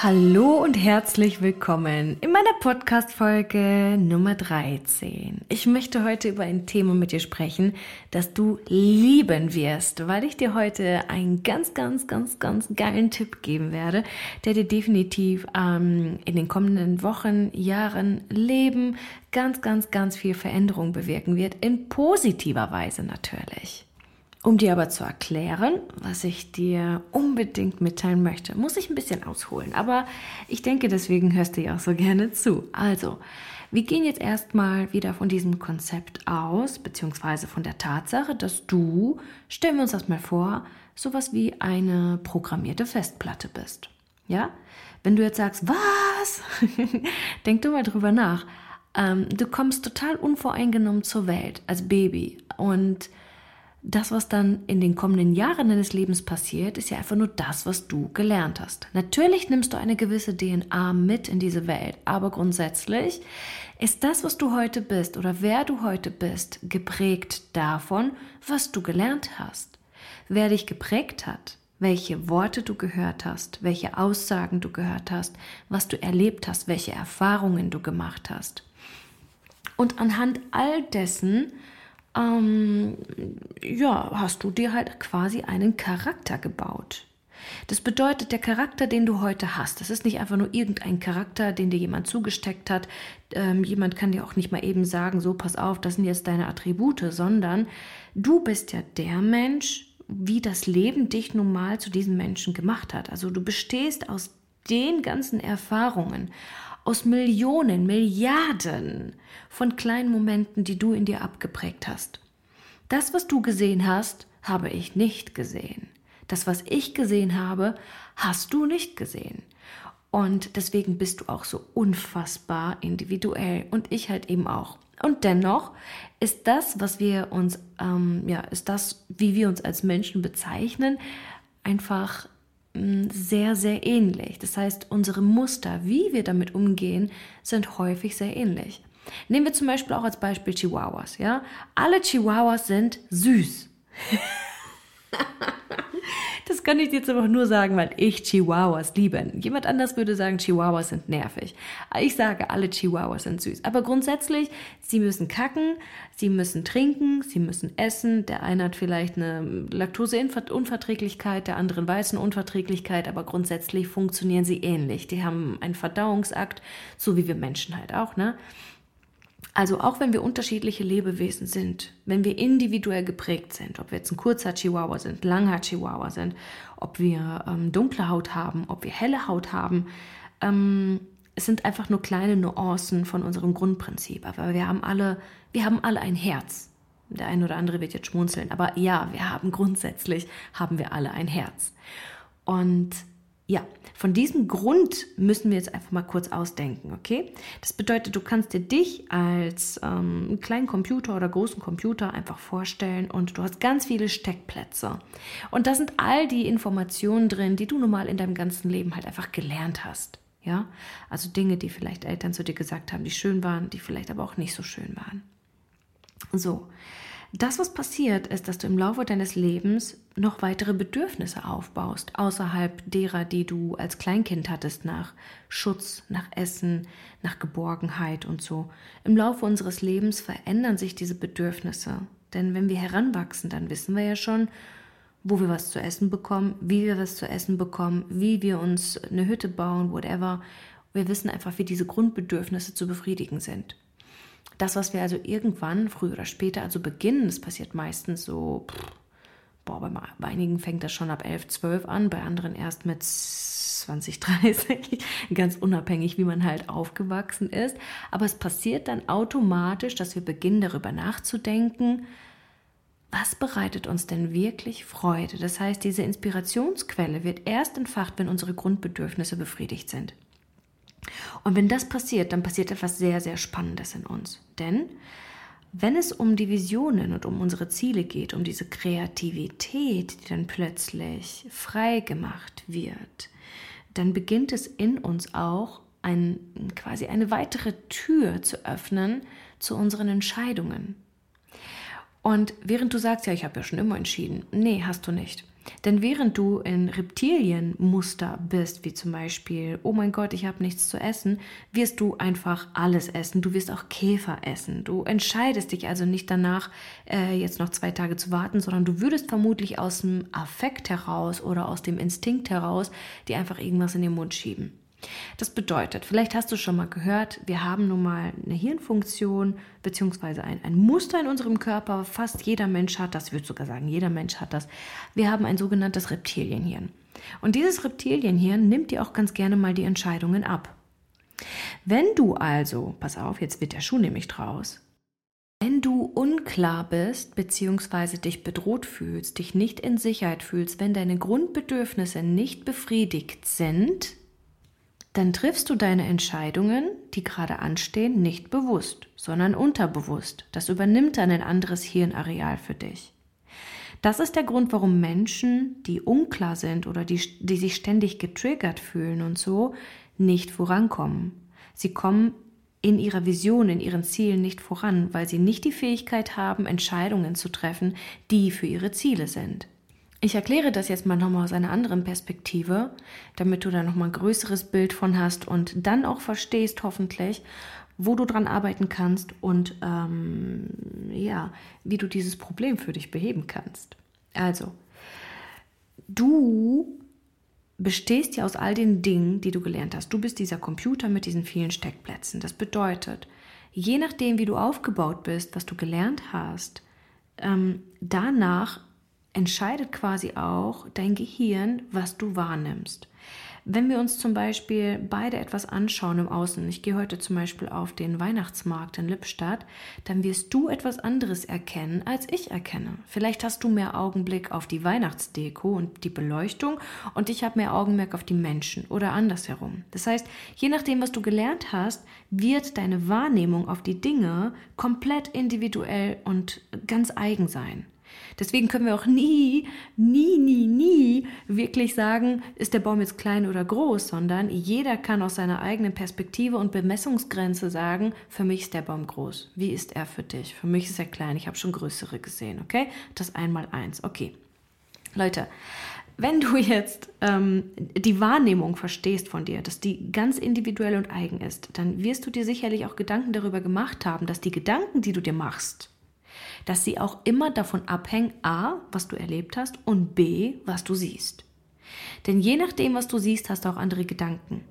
Hallo und herzlich willkommen in meiner Podcast-Folge Nummer 13. Ich möchte heute über ein Thema mit dir sprechen, das du lieben wirst, weil ich dir heute einen ganz, ganz, ganz, ganz geilen Tipp geben werde, der dir definitiv ähm, in den kommenden Wochen, Jahren, Leben ganz, ganz, ganz viel Veränderung bewirken wird, in positiver Weise natürlich. Um dir aber zu erklären, was ich dir unbedingt mitteilen möchte, muss ich ein bisschen ausholen. Aber ich denke, deswegen hörst du ja auch so gerne zu. Also, wir gehen jetzt erstmal wieder von diesem Konzept aus, beziehungsweise von der Tatsache, dass du, stellen wir uns das mal vor, sowas wie eine programmierte Festplatte bist. Ja? Wenn du jetzt sagst, was? Denk du mal drüber nach. Ähm, du kommst total unvoreingenommen zur Welt als Baby und das, was dann in den kommenden Jahren deines Lebens passiert, ist ja einfach nur das, was du gelernt hast. Natürlich nimmst du eine gewisse DNA mit in diese Welt, aber grundsätzlich ist das, was du heute bist oder wer du heute bist, geprägt davon, was du gelernt hast. Wer dich geprägt hat, welche Worte du gehört hast, welche Aussagen du gehört hast, was du erlebt hast, welche Erfahrungen du gemacht hast. Und anhand all dessen ähm, ja, hast du dir halt quasi einen Charakter gebaut. Das bedeutet, der Charakter, den du heute hast, das ist nicht einfach nur irgendein Charakter, den dir jemand zugesteckt hat. Ähm, jemand kann dir auch nicht mal eben sagen, so pass auf, das sind jetzt deine Attribute, sondern du bist ja der Mensch, wie das Leben dich nun mal zu diesem Menschen gemacht hat. Also du bestehst aus den ganzen Erfahrungen, aus Millionen, Milliarden von kleinen Momenten, die du in dir abgeprägt hast. Das, was du gesehen hast, habe ich nicht gesehen. Das, was ich gesehen habe, hast du nicht gesehen. Und deswegen bist du auch so unfassbar individuell und ich halt eben auch. Und dennoch ist das, was wir uns, ähm, ja, ist das, wie wir uns als Menschen bezeichnen, einfach sehr, sehr ähnlich. Das heißt, unsere Muster, wie wir damit umgehen, sind häufig sehr ähnlich. Nehmen wir zum Beispiel auch als Beispiel Chihuahuas. Ja? Alle Chihuahuas sind süß. Das kann ich jetzt aber nur sagen, weil ich Chihuahuas liebe. Jemand anders würde sagen, Chihuahuas sind nervig. Ich sage, alle Chihuahuas sind süß. Aber grundsätzlich, sie müssen kacken, sie müssen trinken, sie müssen essen. Der eine hat vielleicht eine Laktoseunverträglichkeit, der andere eine Weizenunverträglichkeit, aber grundsätzlich funktionieren sie ähnlich. Die haben einen Verdauungsakt, so wie wir Menschen halt auch, ne? Also auch wenn wir unterschiedliche Lebewesen sind, wenn wir individuell geprägt sind, ob wir jetzt ein kurzer Chihuahua sind, langer Chihuahua sind, ob wir ähm, dunkle Haut haben, ob wir helle Haut haben, ähm, es sind einfach nur kleine Nuancen von unserem Grundprinzip. Aber wir haben alle, wir haben alle ein Herz. Der eine oder andere wird jetzt schmunzeln, aber ja, wir haben grundsätzlich haben wir alle ein Herz. Und ja, von diesem Grund müssen wir jetzt einfach mal kurz ausdenken, okay? Das bedeutet, du kannst dir dich als ähm, kleinen Computer oder großen Computer einfach vorstellen und du hast ganz viele Steckplätze. Und da sind all die Informationen drin, die du normal in deinem ganzen Leben halt einfach gelernt hast. Ja, also Dinge, die vielleicht Eltern zu dir gesagt haben, die schön waren, die vielleicht aber auch nicht so schön waren. So, das, was passiert, ist, dass du im Laufe deines Lebens noch weitere Bedürfnisse aufbaust, außerhalb derer, die du als Kleinkind hattest, nach Schutz, nach Essen, nach Geborgenheit und so. Im Laufe unseres Lebens verändern sich diese Bedürfnisse. Denn wenn wir heranwachsen, dann wissen wir ja schon, wo wir was zu essen bekommen, wie wir was zu essen bekommen, wie wir uns eine Hütte bauen, whatever. Wir wissen einfach, wie diese Grundbedürfnisse zu befriedigen sind. Das, was wir also irgendwann, früher oder später, also beginnen, das passiert meistens so, boah, bei, einigen fängt das schon ab 11, 12 an, bei anderen erst mit 20, 30, ganz unabhängig, wie man halt aufgewachsen ist. Aber es passiert dann automatisch, dass wir beginnen darüber nachzudenken, was bereitet uns denn wirklich Freude? Das heißt, diese Inspirationsquelle wird erst entfacht, wenn unsere Grundbedürfnisse befriedigt sind. Und wenn das passiert, dann passiert etwas sehr, sehr Spannendes in uns. Denn wenn es um die Visionen und um unsere Ziele geht, um diese Kreativität, die dann plötzlich frei gemacht wird, dann beginnt es in uns auch ein, quasi eine weitere Tür zu öffnen zu unseren Entscheidungen. Und während du sagst, ja, ich habe ja schon immer entschieden, nee, hast du nicht. Denn während du in Reptilienmuster bist, wie zum Beispiel, oh mein Gott, ich habe nichts zu essen, wirst du einfach alles essen. Du wirst auch Käfer essen. Du entscheidest dich also nicht danach, äh, jetzt noch zwei Tage zu warten, sondern du würdest vermutlich aus dem Affekt heraus oder aus dem Instinkt heraus dir einfach irgendwas in den Mund schieben. Das bedeutet, vielleicht hast du schon mal gehört, wir haben nun mal eine Hirnfunktion beziehungsweise ein, ein Muster in unserem Körper. Fast jeder Mensch hat das, ich würde sogar sagen, jeder Mensch hat das. Wir haben ein sogenanntes Reptilienhirn. Und dieses Reptilienhirn nimmt dir auch ganz gerne mal die Entscheidungen ab. Wenn du also, pass auf, jetzt wird der Schuh nämlich draus, wenn du unklar bist bzw. dich bedroht fühlst, dich nicht in Sicherheit fühlst, wenn deine Grundbedürfnisse nicht befriedigt sind, dann triffst du deine Entscheidungen, die gerade anstehen, nicht bewusst, sondern unterbewusst. Das übernimmt dann ein anderes Hirnareal für dich. Das ist der Grund, warum Menschen, die unklar sind oder die, die sich ständig getriggert fühlen und so, nicht vorankommen. Sie kommen in ihrer Vision, in ihren Zielen nicht voran, weil sie nicht die Fähigkeit haben, Entscheidungen zu treffen, die für ihre Ziele sind. Ich erkläre das jetzt mal nochmal aus einer anderen Perspektive, damit du da nochmal ein größeres Bild von hast und dann auch verstehst, hoffentlich, wo du dran arbeiten kannst und ähm, ja, wie du dieses Problem für dich beheben kannst. Also, du bestehst ja aus all den Dingen, die du gelernt hast. Du bist dieser Computer mit diesen vielen Steckplätzen. Das bedeutet, je nachdem, wie du aufgebaut bist, was du gelernt hast, ähm, danach entscheidet quasi auch dein Gehirn, was du wahrnimmst. Wenn wir uns zum Beispiel beide etwas anschauen im Außen, ich gehe heute zum Beispiel auf den Weihnachtsmarkt in Lippstadt, dann wirst du etwas anderes erkennen, als ich erkenne. Vielleicht hast du mehr Augenblick auf die Weihnachtsdeko und die Beleuchtung und ich habe mehr Augenmerk auf die Menschen oder andersherum. Das heißt, je nachdem, was du gelernt hast, wird deine Wahrnehmung auf die Dinge komplett individuell und ganz eigen sein. Deswegen können wir auch nie, nie, nie, nie wirklich sagen, ist der Baum jetzt klein oder groß, sondern jeder kann aus seiner eigenen Perspektive und Bemessungsgrenze sagen, für mich ist der Baum groß. Wie ist er für dich? Für mich ist er klein. Ich habe schon größere gesehen, okay? Das einmal eins, okay. Leute, wenn du jetzt ähm, die Wahrnehmung verstehst von dir, dass die ganz individuell und eigen ist, dann wirst du dir sicherlich auch Gedanken darüber gemacht haben, dass die Gedanken, die du dir machst, dass sie auch immer davon abhängen, a, was du erlebt hast und b, was du siehst. Denn je nachdem, was du siehst, hast du auch andere Gedanken.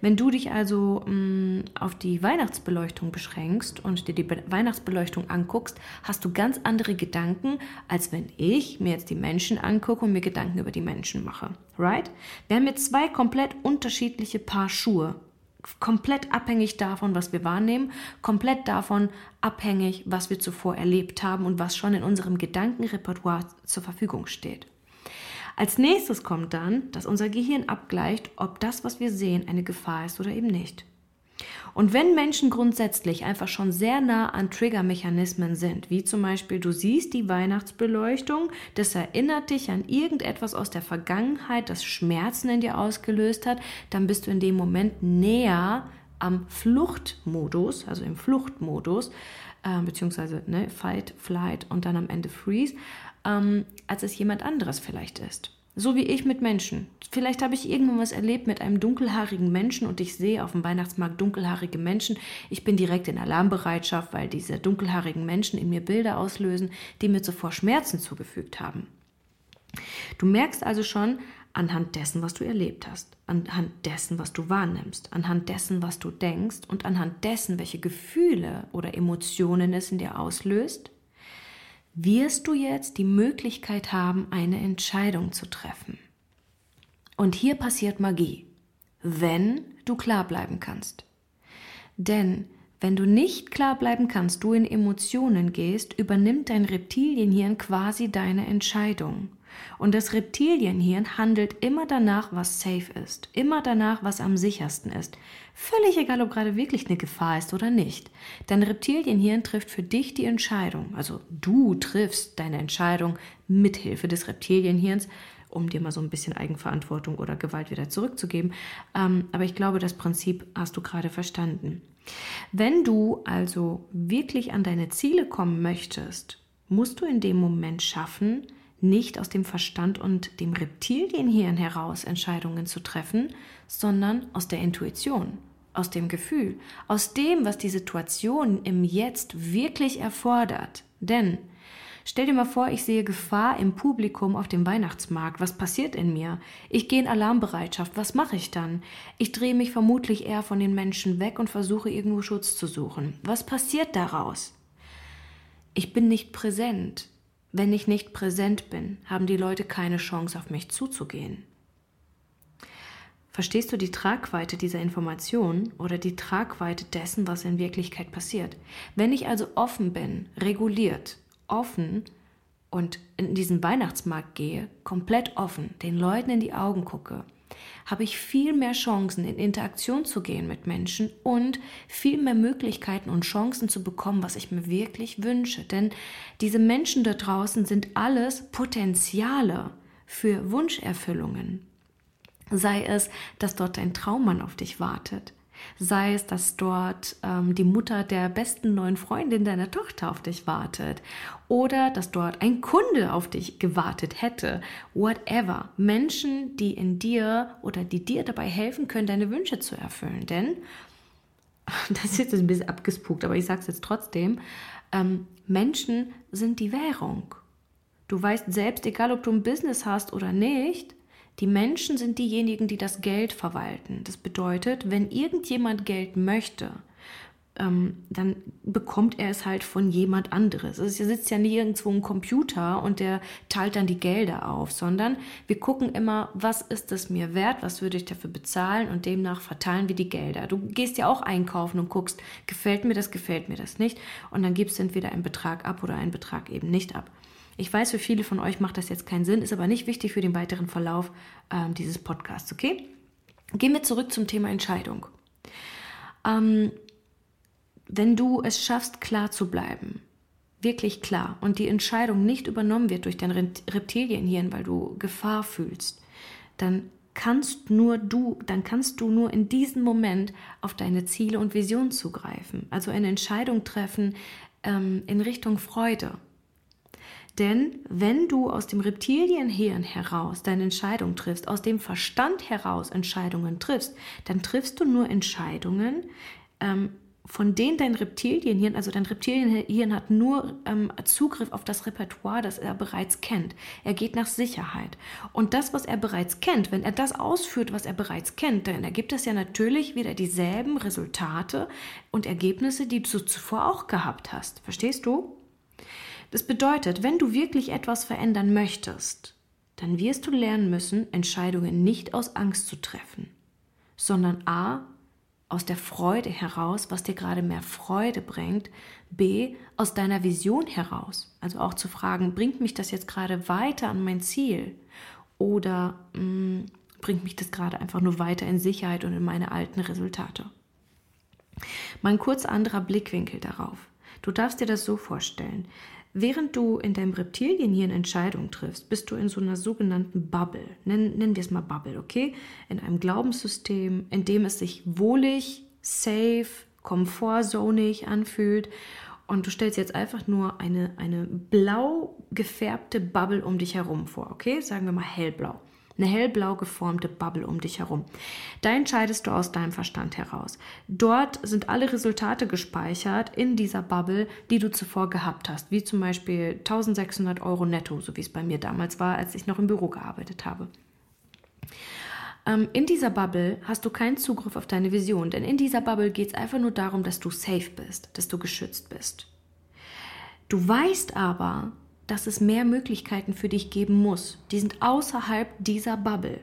Wenn du dich also mh, mm, auf die Weihnachtsbeleuchtung beschränkst und dir die Be Weihnachtsbeleuchtung anguckst, hast du ganz andere Gedanken, als wenn ich mir jetzt die Menschen angucke und mir Gedanken über die Menschen mache. Right? Wir haben jetzt zwei komplett unterschiedliche Paar Schuhe komplett abhängig davon, was wir wahrnehmen, komplett davon abhängig, was wir zuvor erlebt haben und was schon in unserem Gedankenrepertoire zur Verfügung steht. Als nächstes kommt dann, dass unser Gehirn abgleicht, ob das, was wir sehen, eine Gefahr ist oder eben nicht. Und wenn Menschen grundsätzlich einfach schon sehr nah an Triggermechanismen sind, wie zum Beispiel du siehst die Weihnachtsbeleuchtung, das erinnert dich an irgendetwas aus der Vergangenheit, das Schmerzen in dir ausgelöst hat, dann bist du in dem Moment näher am Fluchtmodus, also im Fluchtmodus, äh, beziehungsweise ne, Fight, Flight und dann am Ende Freeze, ähm, als es jemand anderes vielleicht ist. So wie ich mit Menschen. Vielleicht habe ich irgendwann was erlebt mit einem dunkelhaarigen Menschen und ich sehe auf dem Weihnachtsmarkt dunkelhaarige Menschen. Ich bin direkt in Alarmbereitschaft, weil diese dunkelhaarigen Menschen in mir Bilder auslösen, die mir zuvor Schmerzen zugefügt haben. Du merkst also schon anhand dessen, was du erlebt hast, anhand dessen, was du wahrnimmst, anhand dessen, was du denkst und anhand dessen, welche Gefühle oder Emotionen es in dir auslöst, wirst du jetzt die Möglichkeit haben, eine Entscheidung zu treffen. Und hier passiert Magie, wenn du klar bleiben kannst. Denn wenn du nicht klar bleiben kannst, du in Emotionen gehst, übernimmt dein Reptilienhirn quasi deine Entscheidung. Und das Reptilienhirn handelt immer danach, was safe ist, immer danach, was am sichersten ist. Völlig egal, ob gerade wirklich eine Gefahr ist oder nicht. Dein Reptilienhirn trifft für dich die Entscheidung. Also du triffst deine Entscheidung mithilfe des Reptilienhirns, um dir mal so ein bisschen Eigenverantwortung oder Gewalt wieder zurückzugeben. Ähm, aber ich glaube, das Prinzip hast du gerade verstanden. Wenn du also wirklich an deine Ziele kommen möchtest, musst du in dem Moment schaffen, nicht aus dem Verstand und dem Reptilienhirn heraus Entscheidungen zu treffen, sondern aus der Intuition, aus dem Gefühl, aus dem, was die Situation im Jetzt wirklich erfordert. Denn Stell dir mal vor, ich sehe Gefahr im Publikum auf dem Weihnachtsmarkt. Was passiert in mir? Ich gehe in Alarmbereitschaft. Was mache ich dann? Ich drehe mich vermutlich eher von den Menschen weg und versuche irgendwo Schutz zu suchen. Was passiert daraus? Ich bin nicht präsent. Wenn ich nicht präsent bin, haben die Leute keine Chance, auf mich zuzugehen. Verstehst du die Tragweite dieser Information oder die Tragweite dessen, was in Wirklichkeit passiert? Wenn ich also offen bin, reguliert, offen und in diesen Weihnachtsmarkt gehe, komplett offen, den Leuten in die Augen gucke, habe ich viel mehr Chancen, in Interaktion zu gehen mit Menschen und viel mehr Möglichkeiten und Chancen zu bekommen, was ich mir wirklich wünsche. Denn diese Menschen da draußen sind alles Potenziale für Wunscherfüllungen. Sei es, dass dort ein Traummann auf dich wartet, sei es, dass dort ähm, die Mutter der besten neuen Freundin deiner Tochter auf dich wartet oder dass dort ein Kunde auf dich gewartet hätte, whatever. Menschen, die in dir oder die dir dabei helfen können, deine Wünsche zu erfüllen. Denn, das ist jetzt ein bisschen abgespuckt, aber ich sage es jetzt trotzdem, ähm, Menschen sind die Währung. Du weißt selbst, egal ob du ein Business hast oder nicht, die Menschen sind diejenigen, die das Geld verwalten. Das bedeutet, wenn irgendjemand Geld möchte, ähm, dann bekommt er es halt von jemand anderes. Also er sitzt ja nirgendwo ein Computer und der teilt dann die Gelder auf, sondern wir gucken immer, was ist es mir wert, was würde ich dafür bezahlen und demnach verteilen wir die Gelder. Du gehst ja auch einkaufen und guckst, gefällt mir das, gefällt mir das nicht und dann gibst du entweder einen Betrag ab oder einen Betrag eben nicht ab. Ich weiß, für viele von euch macht das jetzt keinen Sinn, ist aber nicht wichtig für den weiteren Verlauf ähm, dieses Podcasts, okay? Gehen wir zurück zum Thema Entscheidung. Ähm, wenn du es schaffst, klar zu bleiben, wirklich klar, und die Entscheidung nicht übernommen wird durch dein Reptilienhirn, weil du Gefahr fühlst, dann kannst nur du, dann kannst du nur in diesem Moment auf deine Ziele und Visionen zugreifen. Also eine Entscheidung treffen ähm, in Richtung Freude, denn wenn du aus dem Reptilienhirn heraus deine Entscheidung triffst, aus dem Verstand heraus Entscheidungen triffst, dann triffst du nur Entscheidungen, ähm, von denen dein Reptilienhirn, also dein Reptilienhirn hat nur ähm, Zugriff auf das Repertoire, das er bereits kennt. Er geht nach Sicherheit. Und das, was er bereits kennt, wenn er das ausführt, was er bereits kennt, dann ergibt es ja natürlich wieder dieselben Resultate und Ergebnisse, die du zuvor auch gehabt hast. Verstehst du? Das bedeutet, wenn du wirklich etwas verändern möchtest, dann wirst du lernen müssen, Entscheidungen nicht aus Angst zu treffen, sondern a. aus der Freude heraus, was dir gerade mehr Freude bringt, b. aus deiner Vision heraus, also auch zu fragen, bringt mich das jetzt gerade weiter an mein Ziel oder mh, mm, bringt mich das gerade einfach nur weiter in Sicherheit und in meine alten Resultate. Mal ein kurz anderer Blickwinkel darauf. Du darfst dir das so vorstellen. Während du in deinem Reptilienhirn Entscheidungen triffst, bist du in so einer sogenannten Bubble. Nennen, nennen wir es mal Bubble, okay? In einem Glaubenssystem, in dem es sich wohlig, safe, komfortzonig anfühlt. Und du stellst jetzt einfach nur eine, eine blau gefärbte Bubble um dich herum vor, okay? Sagen wir mal hellblau eine hellblau geformte Bubble um dich herum. Da entscheidest du aus deinem Verstand heraus. Dort sind alle Resultate gespeichert in dieser Bubble, die du zuvor gehabt hast, wie zum Beispiel 1600 Euro netto, so wie es bei mir damals war, als ich noch im Büro gearbeitet habe. Ähm, in dieser Bubble hast du keinen Zugriff auf deine Vision, denn in dieser Bubble geht es einfach nur darum, dass du safe bist, dass du geschützt bist. Du weißt aber, dass es mehr Möglichkeiten für dich geben muss. Die sind außerhalb dieser Bubble.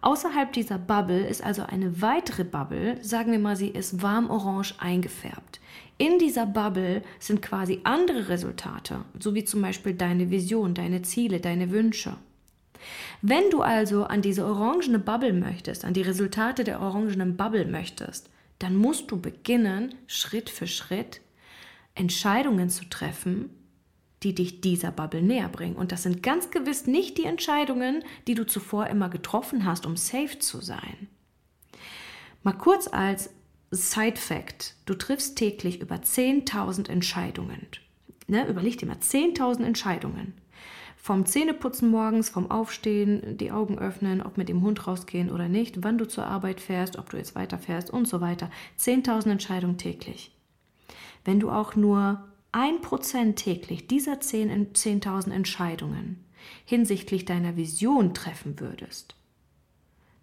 Außerhalb dieser Bubble ist also eine weitere Bubble, sagen wir mal, sie ist warm orange eingefärbt. In dieser Bubble sind quasi andere Resultate, so wie zum Beispiel deine Vision, deine Ziele, deine Wünsche. Wenn du also an diese orangene Bubble möchtest, an die Resultate der orangenen Bubble möchtest, dann musst du beginnen, Schritt für Schritt Entscheidungen zu treffen, die dich dieser Bubble näher bringen. Und das sind ganz gewiss nicht die Entscheidungen, die du zuvor immer getroffen hast, um safe zu sein. Mal kurz als Side Fact: Du triffst täglich über 10.000 Entscheidungen. Ne, überleg dir mal, 10.000 Entscheidungen. Vom Zähneputzen morgens, vom Aufstehen, die Augen öffnen, ob mit dem Hund rausgehen oder nicht, wann du zur Arbeit fährst, ob du jetzt weiterfährst und so weiter. 10.000 Entscheidungen täglich. Wenn du auch nur ein Prozent täglich dieser 10.000 Entscheidungen hinsichtlich deiner Vision treffen würdest,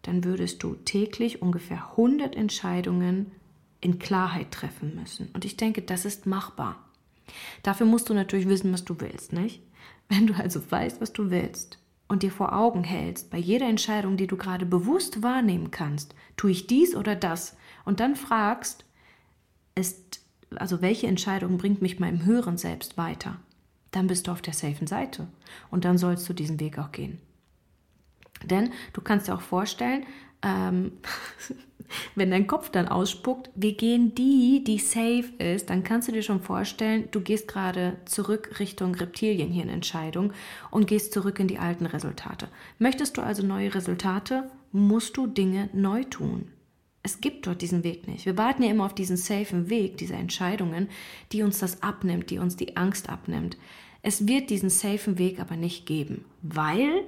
dann würdest du täglich ungefähr 100 Entscheidungen in Klarheit treffen müssen. Und ich denke, das ist machbar. Dafür musst du natürlich wissen, was du willst, nicht? Wenn du also weißt, was du willst und dir vor Augen hältst, bei jeder Entscheidung, die du gerade bewusst wahrnehmen kannst, tue ich dies oder das und dann fragst, ist, also welche Entscheidung bringt mich meinem höheren Selbst weiter? Dann bist du auf der safen Seite und dann sollst du diesen Weg auch gehen. Denn du kannst dir auch vorstellen, ähm, wenn dein Kopf dann ausspuckt, wir gehen die, die safe ist, dann kannst du dir schon vorstellen, du gehst gerade zurück Richtung Reptilienhirnentscheidung und gehst zurück in die alten Resultate. Möchtest du also neue Resultate, musst du Dinge neu tun. Es gibt dort diesen Weg nicht. Wir warten ja immer auf diesen safen Weg, diese Entscheidungen, die uns das abnimmt, die uns die Angst abnimmt. Es wird diesen safen Weg aber nicht geben, weil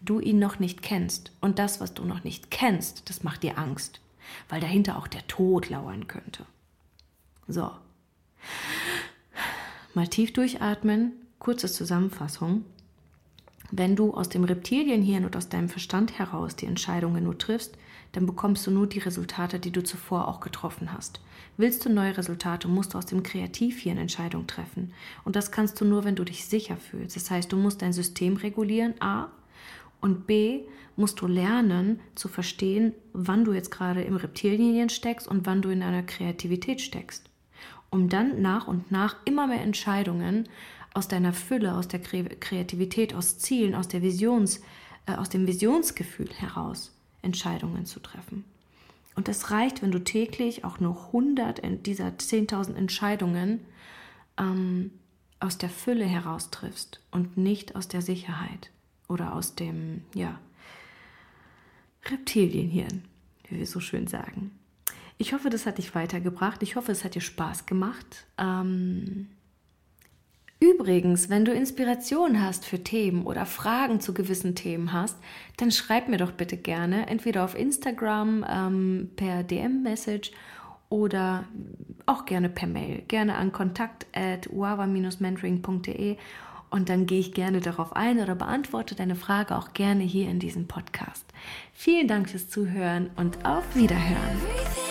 du ihn noch nicht kennst. Und das, was du noch nicht kennst, das macht dir Angst, weil dahinter auch der Tod lauern könnte. So. Mal tief durchatmen, kurze Zusammenfassung. Wenn du aus dem Reptilienhirn und aus deinem Verstand heraus die Entscheidungen nur triffst, dann bekommst du nur die Resultate, die du zuvor auch getroffen hast. Willst du neue Resultate, musst du aus dem Kreativhirn Entscheidungen treffen. Und das kannst du nur, wenn du dich sicher fühlst. Das heißt, du musst dein System regulieren, A, und B, musst du lernen zu verstehen, wann du jetzt gerade im Reptilienhirn steckst und wann du in deiner Kreativität steckst. Um dann nach und nach immer mehr Entscheidungen aus deiner Fülle, aus der Kreativität, aus Zielen, aus, der Visions, äh, aus dem Visionsgefühl heraus Entscheidungen zu treffen. Und es reicht, wenn du täglich auch nur 100 dieser 10.000 Entscheidungen ähm, aus der Fülle heraus triffst und nicht aus der Sicherheit oder aus dem, ja, Reptilienhirn, wie wir so schön sagen. Ich hoffe, das hat dich weitergebracht. Ich hoffe, es hat dir Spaß gemacht. Ähm Übrigens, wenn du Inspiration hast für Themen oder Fragen zu gewissen Themen hast, dann schreib mir doch bitte gerne, entweder auf Instagram ähm, per DM-Message oder auch gerne per Mail. Gerne an kontakt at mentoringde und dann gehe ich gerne darauf ein oder beantworte deine Frage auch gerne hier in diesem Podcast. Vielen Dank fürs Zuhören und auf Wiederhören.